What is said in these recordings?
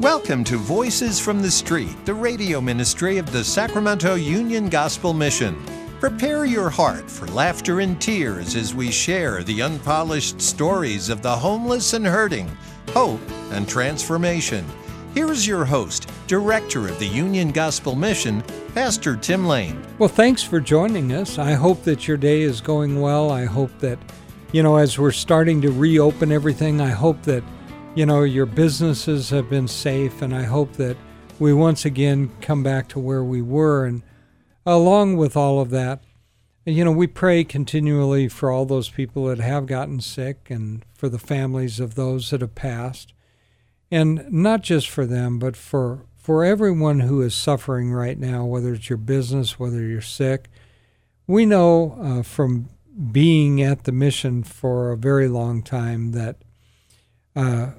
Welcome to Voices from the Street, the radio ministry of the Sacramento Union Gospel Mission. Prepare your heart for laughter and tears as we share the unpolished stories of the homeless and hurting, hope and transformation. Here is your host, Director of the Union Gospel Mission, Pastor Tim Lane. Well, thanks for joining us. I hope that your day is going well. I hope that, you know, as we're starting to reopen everything, I hope that, you know, your businesses have been safe. And I hope that we once again come back to where we were. And along with all of that, you know, we pray continually for all those people that have gotten sick and for the families of those that have passed. And not just for them, but for for everyone who is suffering right now, whether it's your business, whether you're sick. We know uh, from being at the mission for a very long time that uh,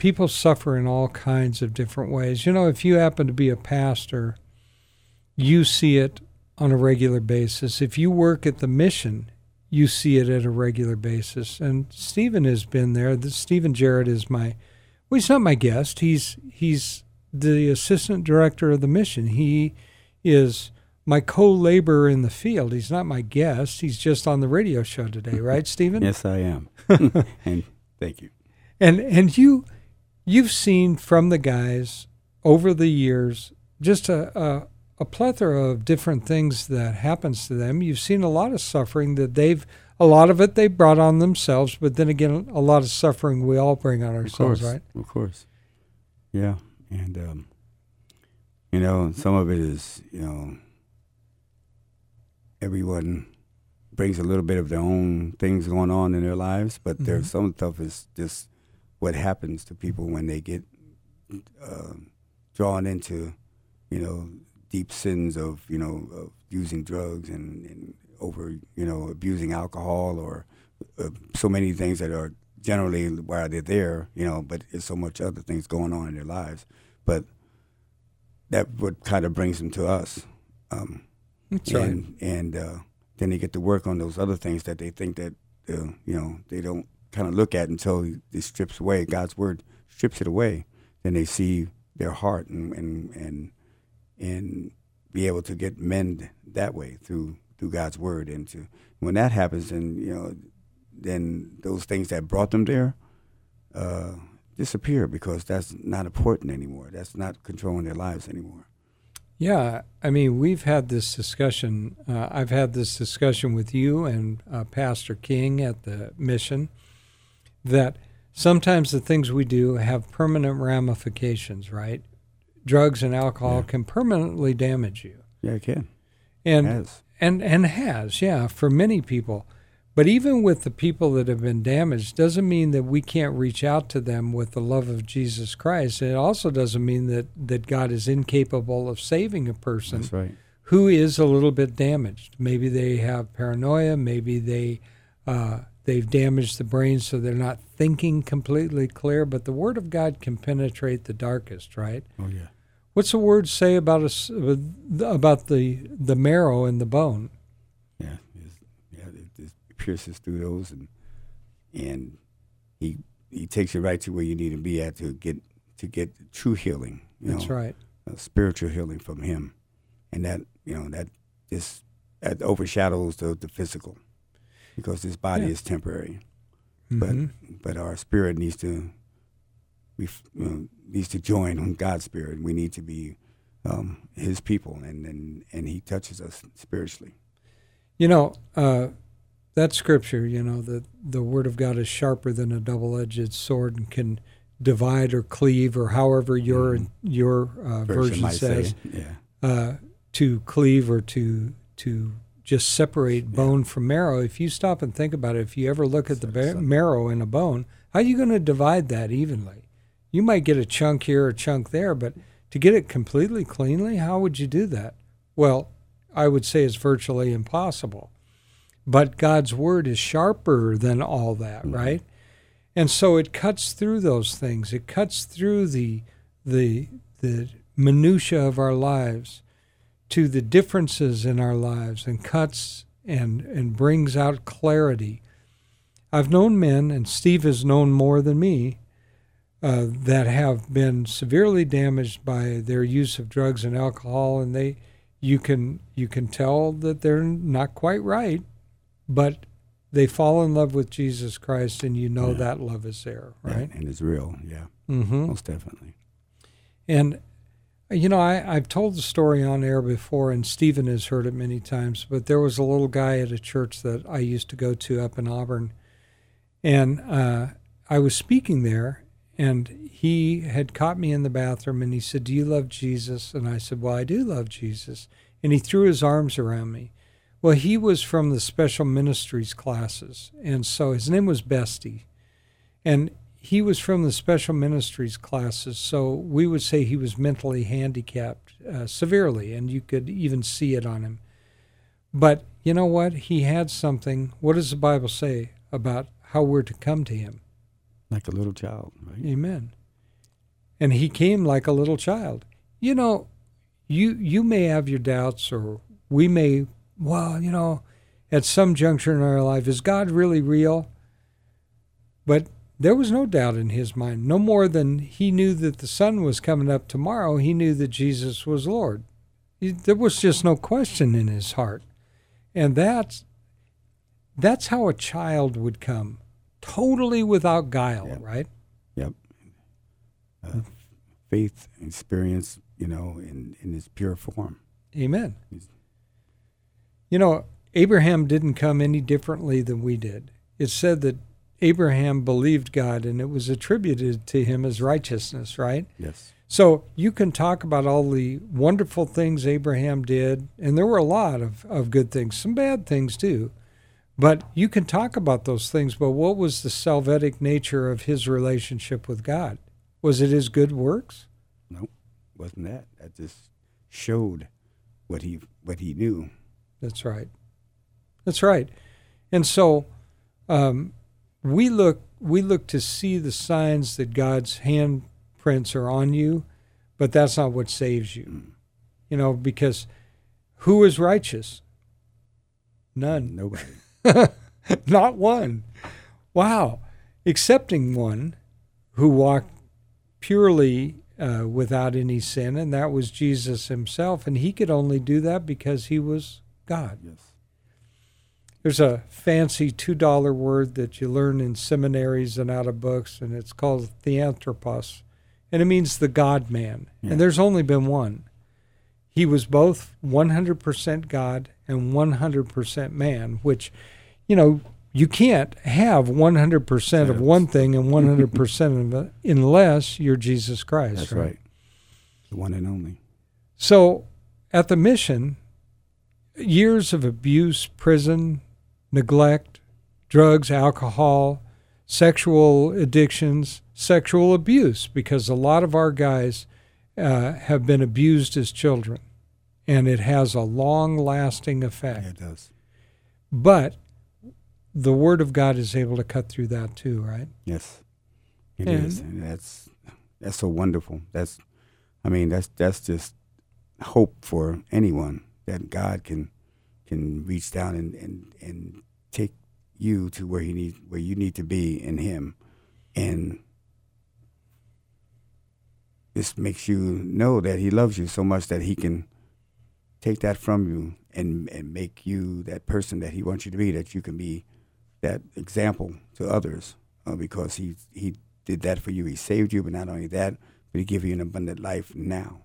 people suffer in all kinds of different ways. You know, if you happen to be a pastor, you see it on a regular basis. If you work at the mission, you see it at a regular basis. And Stephen has been there. Stephen Jarrett is my, well, he's not my guest. He's he's the assistant director of the mission. He is my co-laborer in the field. He's not my guest. He's just on the radio show today, right, Stephen? yes, I am. and thank you. And and you you've seen from the guys over the years just a, a a plethora of different things that happens to them. You've seen a lot of suffering that they've a lot of it they brought on themselves, but then again a lot of suffering we all bring on ourselves, of course, right? Of course. Yeah and um, you know some of it is you know everyone brings a little bit of their own things going on in their lives, but mm-hmm. there's some stuff is just what happens to people when they get uh, drawn into you know deep sins of you know of using drugs and, and over you know abusing alcohol or uh, so many things that are generally why they're there, you know, but there's so much other things going on in their lives. But that what kind of brings them to us. Um, and, right. And uh, then they get to work on those other things that they think that, uh, you know, they don't kind of look at until it strips away. God's word strips it away. Then they see their heart and, and, and, and be able to get mend that way through through God's word. And to when that happens, then you know then those things that brought them there uh, disappear because that's not important anymore. That's not controlling their lives anymore. Yeah, I mean, we've had this discussion. Uh, I've had this discussion with you and uh, Pastor King at the mission that sometimes the things we do have permanent ramifications, right? Drugs and alcohol yeah. can permanently damage you. Yeah, it can. And it has. and and has, yeah, for many people. But even with the people that have been damaged, doesn't mean that we can't reach out to them with the love of Jesus Christ. It also doesn't mean that, that God is incapable of saving a person right. who is a little bit damaged. Maybe they have paranoia. Maybe they uh, they've damaged the brain so they're not thinking completely clear. But the Word of God can penetrate the darkest, right? Oh yeah. What's the Word say about us about the the marrow and the bone? Yeah, yeah, It pierces through those, and and he he takes you right to where you need to be at to get to get true healing. That's know, right. spiritual healing from him, and that you know that just that overshadows the, the physical, because this body yeah. is temporary, mm-hmm. but but our spirit needs to we needs to join on God's spirit. We need to be um, His people, and, and and He touches us spiritually. You know, uh, that scripture, you know, the the word of God is sharper than a double-edged sword and can divide or cleave or however your mm. your uh, version, version says, say, yeah, uh, to cleave or to to just separate yeah. bone from marrow. If you stop and think about it, if you ever look at the marrow in a bone, how are you going to divide that evenly? You might get a chunk here, a chunk there, but to get it completely cleanly, how would you do that? Well, I would say it's virtually impossible. But God's word is sharper than all that, mm-hmm. right? And so it cuts through those things. It cuts through the the the minutia of our lives to the differences in our lives and cuts and and brings out clarity. I've known men, and Steve has known more than me, uh, that have been severely damaged by their use of drugs and alcohol, and they you can you can tell that they're not quite right, but they fall in love with Jesus Christ, and you know Yeah. that love is there, right? And it's real. Yeah. Mm-hmm. Most definitely. And you know, I, I've told the story on air before, and Stephen has heard it many times. But there was a little guy at a church that I used to go to up in Auburn, and uh, I was speaking there, and he had caught me in the bathroom, and he said, "Do you love Jesus?" And I said, "Well, I do love Jesus." And he threw his arms around me. Well, he was from the special ministries classes, and so his name was Bestie, and he was from the special ministries classes, so we would say he was mentally handicapped uh, severely, and you could even see it on him. But you know what? He had something. What does the Bible say about how we're to come to him? Like a little child, right? Amen. And he came like a little child. You know, you you may have your doubts, or we may. Well, you know, at some juncture in our life, is God really real? But there was no doubt in his mind. No more than he knew that the sun was coming up tomorrow, he knew that Jesus was Lord. There was just no question in his heart. And that's that's how a child would come, totally without guile, Yeah. right? Yep. Uh, faith, experience, you know, in, in its pure form. Amen. You know, Abraham didn't come any differently than we did. It said that Abraham believed God and it was attributed to him as righteousness, right? Yes. So you can talk about all the wonderful things Abraham did, and there were a lot of, of good things, some bad things too. But you can talk about those things, but what was the salvific nature of his relationship with God? Was it his good works? Nope. Wasn't that. That just showed what he what he knew. That's right. That's right. And so um, we look we look to see the signs that God's handprints are on you, but that's not what saves you. You know, because who is righteous? None. Nobody. not one. Wow. Excepting one who walked purely uh, without any sin, and that was Jesus himself. And he could only do that because he was God. Yes. There's a fancy $2 word that you learn in seminaries and out of books, and it's called theanthropos. And it means the God man. Yeah. And there's only been one. He was both 100% God and 100% man, which, you know, you can't have 100% of one thing and 100% of it unless you're Jesus Christ. That's right. The one and only. So at the mission, years of abuse, prison, neglect, drugs, alcohol, sexual addictions, sexual abuse, because a lot of our guys uh, have been abused as children, and it has a long lasting effect. Yeah, it does. But the Word of God is able to cut through that too, right? Yes. it And- is, and that's that's so wonderful. That's I mean, that's that's just hope for anyone that God can can reach down and, and, and take you to where he need where you need to be in him. And this makes you know that he loves you so much that he can take that from you and and make you that person that he wants you to be that you can be that example to others uh, because he he did that for you. He saved you but not only that but he give you an abundant life now.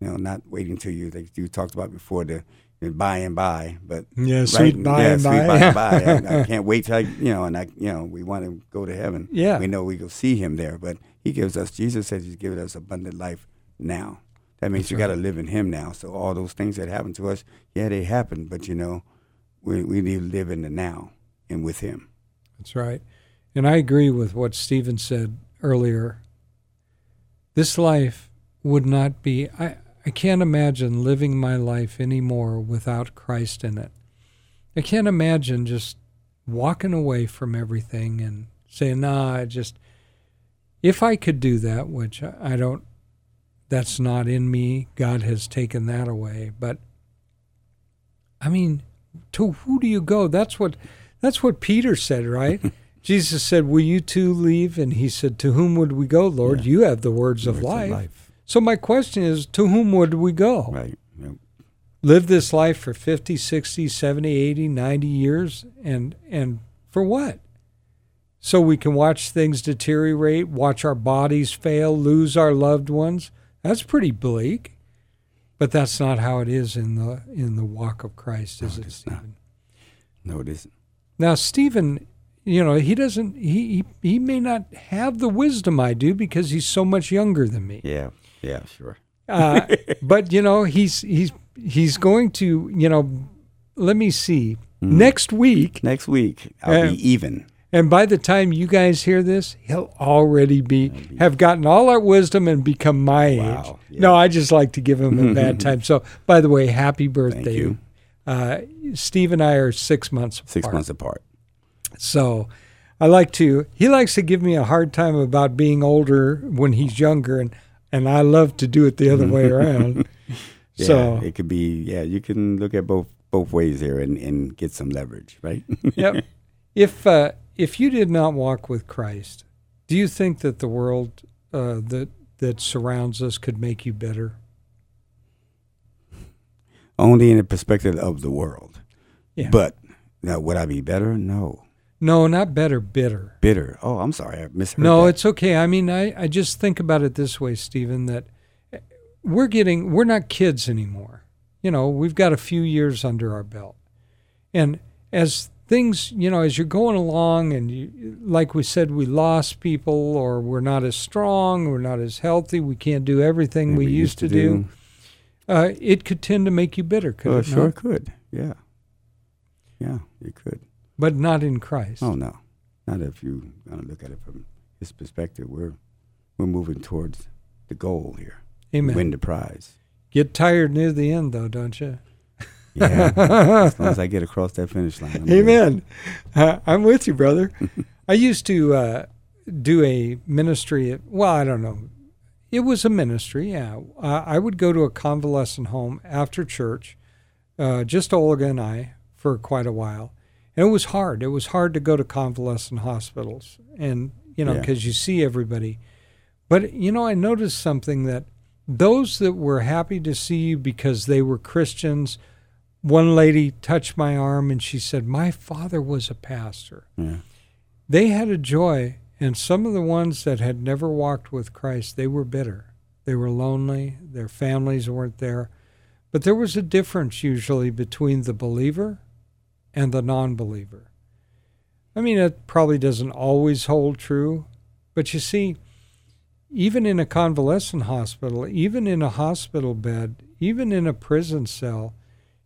You know not waiting till you like you talked about before the, the by and by but Yeah, right? sweet by yeah, and sweet by. by and by. I, I can't wait till I, you know, and I, you know, we want to go to heaven. Yeah. we know we go see Him there, but He gives us. Jesus says He's given us abundant life now. That means That's you got to live in Him now. So all those things that happen to us, yeah, they happen, but you know, we we need to live in the now and with Him. That's right. And I agree with what Stephen said earlier. This life would not be, I, I can't imagine living my life anymore without Christ in it. I can't imagine just walking away from everything and saying, nah, I just, if I could do that, which I don't, that's not in me, God has taken that away. But I mean, to who do you go? That's what, that's what Peter said, right? Jesus said, Will you too leave? And he said, To whom would we go, Lord? Yeah. You have the words, of, Words life. So my question is, to whom would we go? Right. Yep. Live this life for 50, 60, 70, 80, 90 years and and for what? So we can watch things deteriorate, watch our bodies fail, lose our loved ones. That's pretty bleak. But that's not how it is in the in the walk of Christ, is No, it, it's not. Stephen? No, it isn't. Now, Stephen, you know, he doesn't he, he he may not have the wisdom I do because he's so much younger than me. Yeah. Yeah. Sure. Uh, but you know, he's he's he's going to, you know, let me see. Next week, Next week I'll Uh, be even. and by the time you guys hear this, he'll already be have gotten all our wisdom and become my Wow, age. yeah. No, I just like to give him a bad time. So, by the way, happy birthday. you. Uh, Steve and I are six months Six apart. months apart. So I like to he likes to give me a hard time about being older when he's younger and and I love to do it the other way around. Yeah, So it could be. Yeah, you can look at both both ways here and, and get some leverage, right? yep. If uh, if you did not walk with Christ, do you think that the world uh, that that surrounds us could make you better? Only in the perspective of the world. Yeah. But now, would I be better? No. No, not better, bitter. Bitter. Oh, I'm sorry. I misheard. No, that. it's okay. I mean, I, I just think about it this way, Stephen, that we're getting, we're not kids anymore. You know, we've got a few years under our belt. And as things, you know, as you're going along and you, like we said, we lost people or we're not as strong, we're not as healthy, we can't do everything Yeah, we, used to do, uh, it could tend to make you bitter, could Oh, it sure not? could. Yeah. Yeah, it could. But not in Christ. Oh no, not if you look at it from his perspective. We're we're moving towards the goal here. Amen. Win the prize. Get tired near the end, though, don't you? Yeah. as long as I get across that finish line. I'm. Amen. Uh, I'm with you, brother. I used to uh, do a ministry. At, well, I don't know. It was a ministry. Yeah, uh, I would go to a convalescent home after church, uh, just Olga and I, for quite a while, and it was hard. It was hard to go to convalescent hospitals, and you know, Yeah. because you see everybody. But you know, I noticed something that those that were happy to see you because they were Christians one lady touched my arm and she said, My father was a pastor. Yeah. They had a joy, and some of the ones that had never walked with Christ, they were bitter. They were lonely, their families weren't there. But there was a difference usually between the believer and the non believer. I mean, it probably doesn't always hold true, but you see, even in a convalescent hospital, even in a hospital bed, even in a prison cell,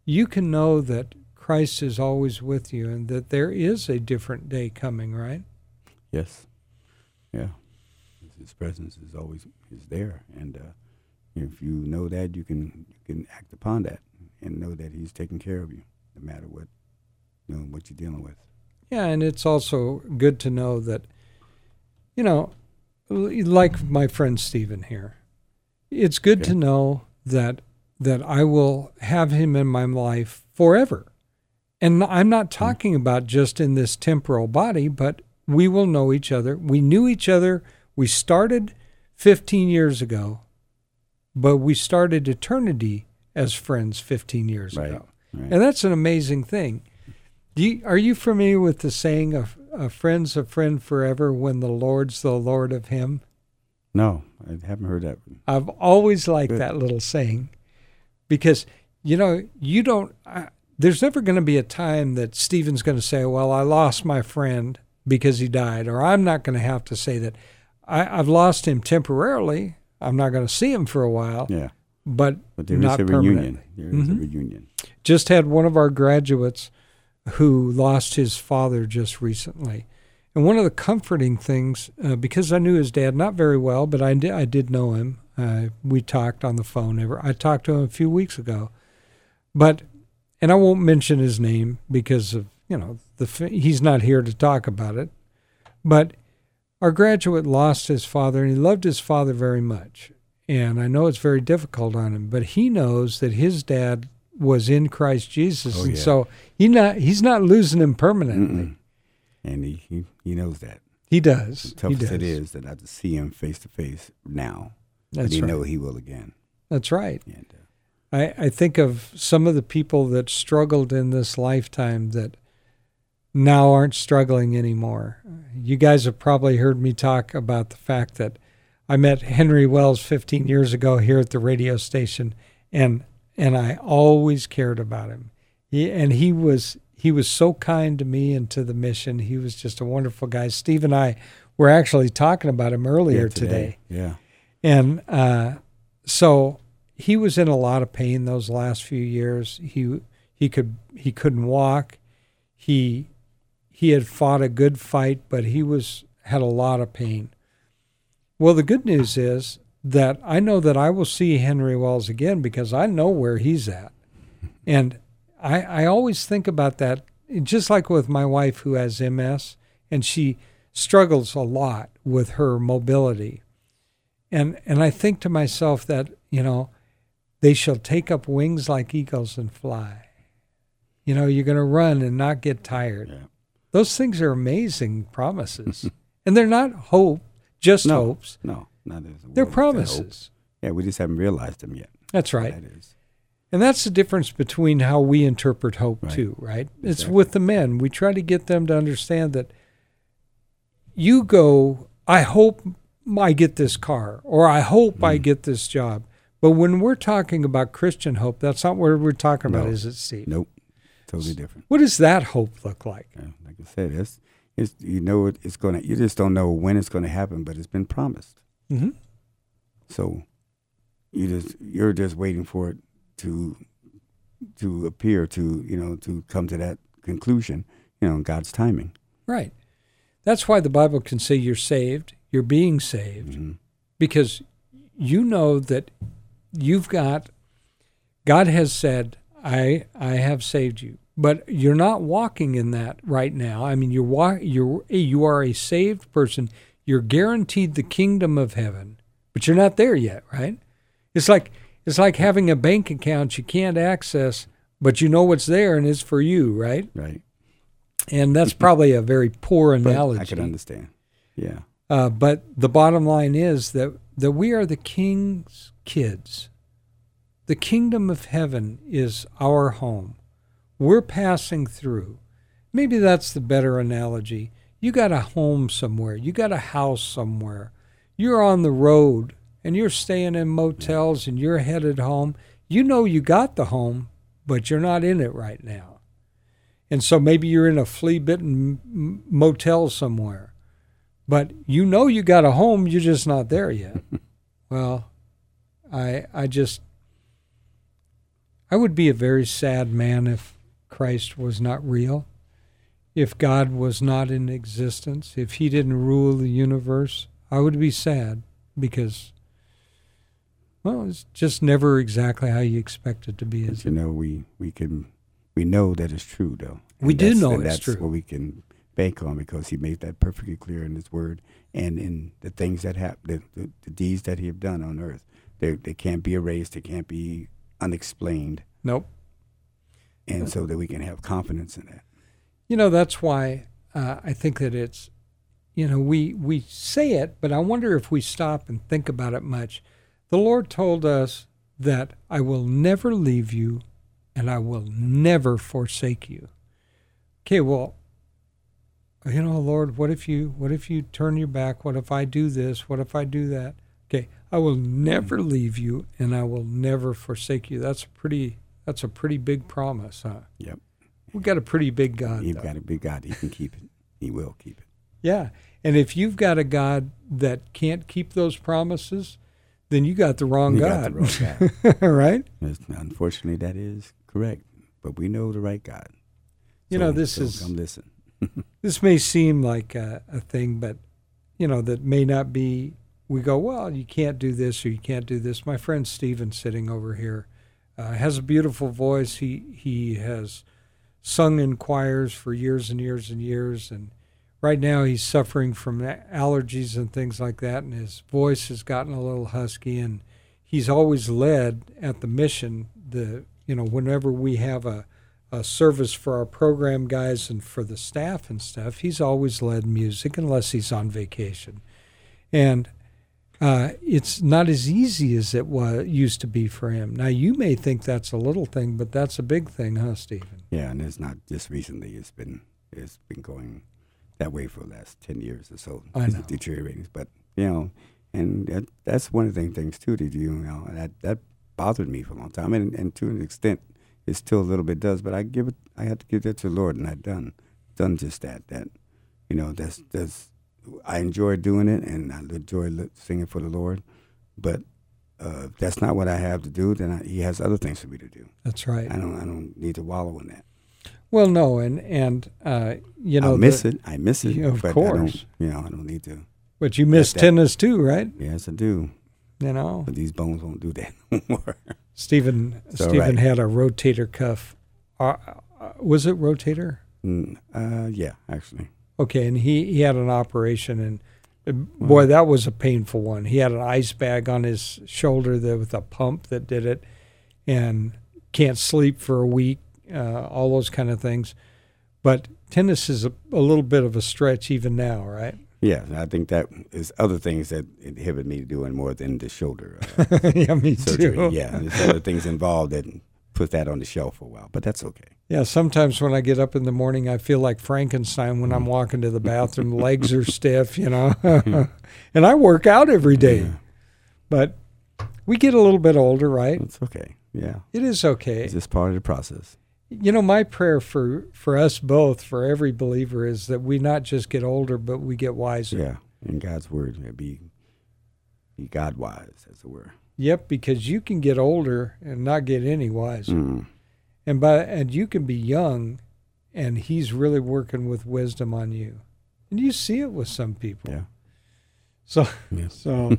you can know that Christ is always with you and that there is a different day coming, right? Yes. Yeah. His presence is always is there, and uh, if you know that, you can you can act upon that and know that He's taking care of you, no matter what you know what you're dealing with. Yeah, and it's also good to know that, you know, like my friend Stephen here, it's good Okay. to know that that I will have him in my life forever. And I'm not mm. talking about just in this temporal body, but we will know each other. We knew each other. We started 15 years ago, but we started eternity as friends 15 years Right. ago. Right. And that's an amazing thing. Do you, are you familiar with the saying of a friend's a friend forever when the Lord's the Lord of him? no, I haven't heard that. I've always liked Good. that little saying because, you know, you don't, I, there's never going to be a time that Stephen's going to say, well, I lost my friend because he died, or I'm not going to have to say that. I, I've lost him temporarily. I'm not going to see him for a while, Yeah, but, but there is not a reunion. permanently. There is Mhm. a reunion. just had one of our graduates who lost his father just recently. And one of the comforting things, uh, because I knew his dad not very well, but I did, I did know him. Uh, we talked on the phone. Ever I talked to him a few weeks ago, but and I won't mention his name because of you know the he's not here to talk about it. But our graduate lost his father, and he loved his father very much. And I know it's very difficult on him, but he knows that his dad was in Christ Jesus, Oh, and yeah. so he not he's not losing him permanently. Mm-mm. and he, he, he knows that. He does. As tough he as does. it is that not to see him face to face now, That's but you right. know he will again. That's right. And uh, I, I think of some of the people that struggled in this lifetime that now aren't struggling anymore. You guys have probably heard me talk about the fact that I met Henry Wells 15 years ago here at the radio station, and and I always cared about him. He, and he was he was so kind to me and to the mission. He was just a wonderful guy. Steve and I were actually talking about him earlier yeah, today. Yeah. And uh, so he was in a lot of pain those last few years. He he could he couldn't walk. He he had fought a good fight, but he was had a lot of pain. Well, the good news is that I know that I will see Henry Wells again because I know where he's at. And I I always think about that just like with my wife who has MS and she struggles a lot with her mobility and and I think to myself that you know they shall take up wings like eagles and fly. You know, you're going to run and not get tired. Yeah. Those things are amazing promises, and they're not hope, just No. hopes. No, a They're word, it's a hope. promises. Yeah, we just haven't realized them yet. That's right. That is. And that's the difference between how we interpret hope Right. too, right? It's with the men. We try to get them to understand that you go, I hope I get this car or I hope I Mm. get this job. But when we're talking about Christian hope, that's not what we're talking about, is it, Steve? Nope. Totally different. What does that hope look like? Yeah, like I said, it's, it's you know it, it's gonna. You just don't know when it's gonna happen, but it's been promised. Mm-hmm. So you just you're just waiting for it to to appear to you know to come to that conclusion. You know, in God's timing. Right. That's why the Bible can say you're saved, you're being saved, Mhm. because you know that you've got God has said, I I have saved you. But you're not walking in that right now. I mean you're wa- you're you are a saved person. You're guaranteed the kingdom of heaven, but you're not there yet, right? It's like it's like having a bank account you can't access, but you know what's there and it's for you, right? Right. And that's probably a very poor But analogy. I can understand. Yeah. Uh, but the bottom line is that, that we are the king's kids. The kingdom of heaven is our home. We're passing through. Maybe that's the better analogy. You got a home somewhere, you got a house somewhere. You're on the road and you're staying in motels and you're headed home. You know you got the home, but you're not in it right now. And so maybe you're in a flea bitten m- motel somewhere but you know you got a home you're just not there yet well i i just i would be a very sad man if christ was not real if god was not in existence if he didn't rule the universe i would be sad because well it's just never exactly how you expect it to be is you know, we we can we know that it's true though. We do know and it's that's true. what we can bank on because he made that perfectly clear in his word and in the things that happen, the, the, the deeds that he have done on earth. They they can't be erased. They can't be unexplained, nope and so that we can have confidence in that. You know, that's why uh, I think that it's, you know, we we say it, but I wonder if we stop and think about it much. The Lord told us that I will never leave you, and I will never forsake you. Okay, well, you know, Lord, what if you what if you turn your back? What if I do this? What if I do that? Okay, I will never leave you, and I will never forsake you. That's a pretty that's a pretty big promise, huh? Yep. We got a pretty big God. He's though. got a big God. He can keep it. He will keep it. Yeah. And if you've got a God that can't keep those promises, then you got the wrong You God. the wrong God. right? Unfortunately, that is correct. But we know the right God. You know, this so is come listen. this may seem like a, a thing, but you know, that may not be we go, well, you can't do this or you can't do this. My friend Stephen sitting over here uh, has a beautiful voice. He he has sung in choirs for years and years and years and right now he's suffering from allergies and things like that and his voice has gotten a little husky and he's always led at the mission the you know whenever we have a a service for our program guys and for the staff and stuff, he's always led music unless he's on vacation. And uh, it's not as easy as it was used to be for him. Now you may think that's a little thing, but that's a big thing, huh, Stephen? Yeah, and it's not just recently. It's been it's been going that way for the last ten years or so. I know. deteriorating, but you know, and that, that's one of the things too. Did you, you know that that bothered me for a long time, and and to an extent, it still a little bit does. But I give it. I had to give that to the Lord, and I've done done just that. That you know, that's that's. I enjoy doing it, and I enjoy singing for the Lord, but. Uh, if that's not what I have to do. Then I, He has other things for me to do. That's right. I don't. I don't need to wallow in that. Well, no, and and uh, you know, I miss the- it. I miss it. Of course. you know, I don't need to. but you miss tennis too, right? Yes, I do. You know, But these bones won't do that no more. Stephen all Stephen right. had a rotator cuff. Uh, uh, was it rotator? Mm, uh, yeah, actually. Okay, and he, he had an operation, and uh, boy, that was a painful one. He had an ice bag on his shoulder that, with a pump that did it, and can't sleep for a week. Uh, all those kind of things. But tennis is a, a little bit of a stretch even now, right? Yeah, I think that is other things that inhibit me doing more than the shoulder uh, yeah, me surgery. too. Yeah, there's other things involved that put that on the shelf for a while, but that's okay. Yeah, sometimes when I get up in the morning, I feel like Frankenstein when I'm mm. walking to the bathroom. Legs are stiff, you know. and I work out every day. Yeah. But we get a little bit older, right? It's okay. Yeah, It is okay. it's just part of the process. You know, my prayer for, for us both, for every believer, is that we not just get older, but we get wiser. Yeah, in God's word, be be God wise, as it were. Yep, because you can get older and not get any wiser. Mm. And by and you can be young and he's really working with wisdom on you. And you see it with some people. Yeah. So Yeah. so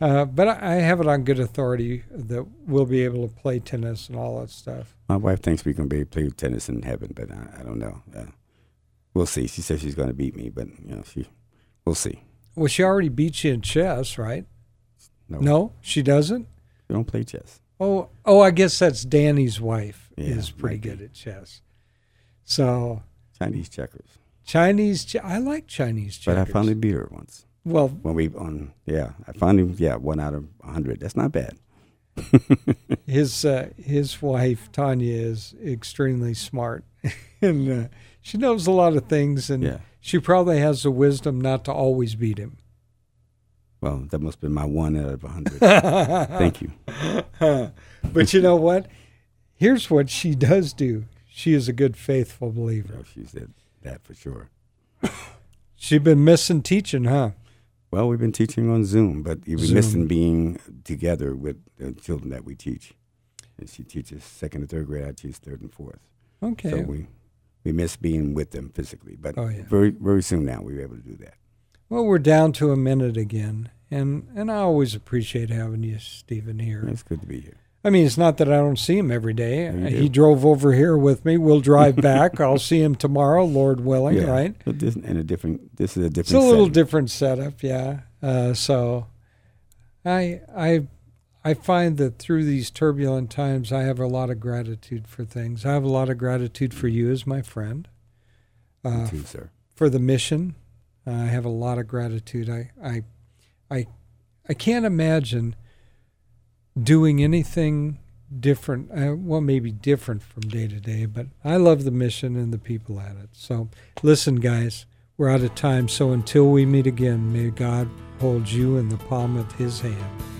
uh, but I I have it on good authority that we'll be able to play tennis and all that stuff. My wife thinks we can be play tennis in heaven, but I, I don't know. Uh, we'll see. She says she's going to beat me, but you know, she, we'll see. Well, she already beat you in chess, right? No, No, she doesn't. we don't play chess. Oh, oh, I guess that's Danny's wife Yeah, is pretty be. good at chess. So Chinese checkers. Chinese, che- I like Chinese checkers. But. I finally beat her once well, when we on. Yeah, I finally yeah one out of a hundred. That's not bad. his uh, his wife Tanya is extremely smart, and uh, she knows a lot of things, and Yeah. she probably has the wisdom not to always beat him. Well, that must have been my one out of a hundred. Thank you. but you know what? Here's what she does do. She is a good, faithful believer. So she said that for sure. She's been missing teaching, huh? Well, we've been teaching on Zoom, but you've been missing being together with the children that we teach. And she teaches second and third grade. I teach third and fourth. Okay. So we we miss being with them physically. But Oh, yeah. very very soon now we'll be able to do that. Well, we're down to a minute again, and and I always appreciate having you, Stephen, here. It's good to be here. I mean, it's not that I don't see him every day. Uh. He drove over here with me. We'll drive back. I'll see him tomorrow, Lord willing, yeah. right? But this and a different. This is a different. It's a little different setup, yeah. Uh, so, I I I find that through these turbulent times, I have a lot of gratitude for things. I have a lot of gratitude for you as my friend, uh, too, sir. for the mission. I have a lot of gratitude. I I I I can't imagine doing anything different. Uh, well, maybe different from day to day, but I love the mission and the people at it. So, listen, guys, we're out of time. So until we meet again, may God hold you in the palm of His hand.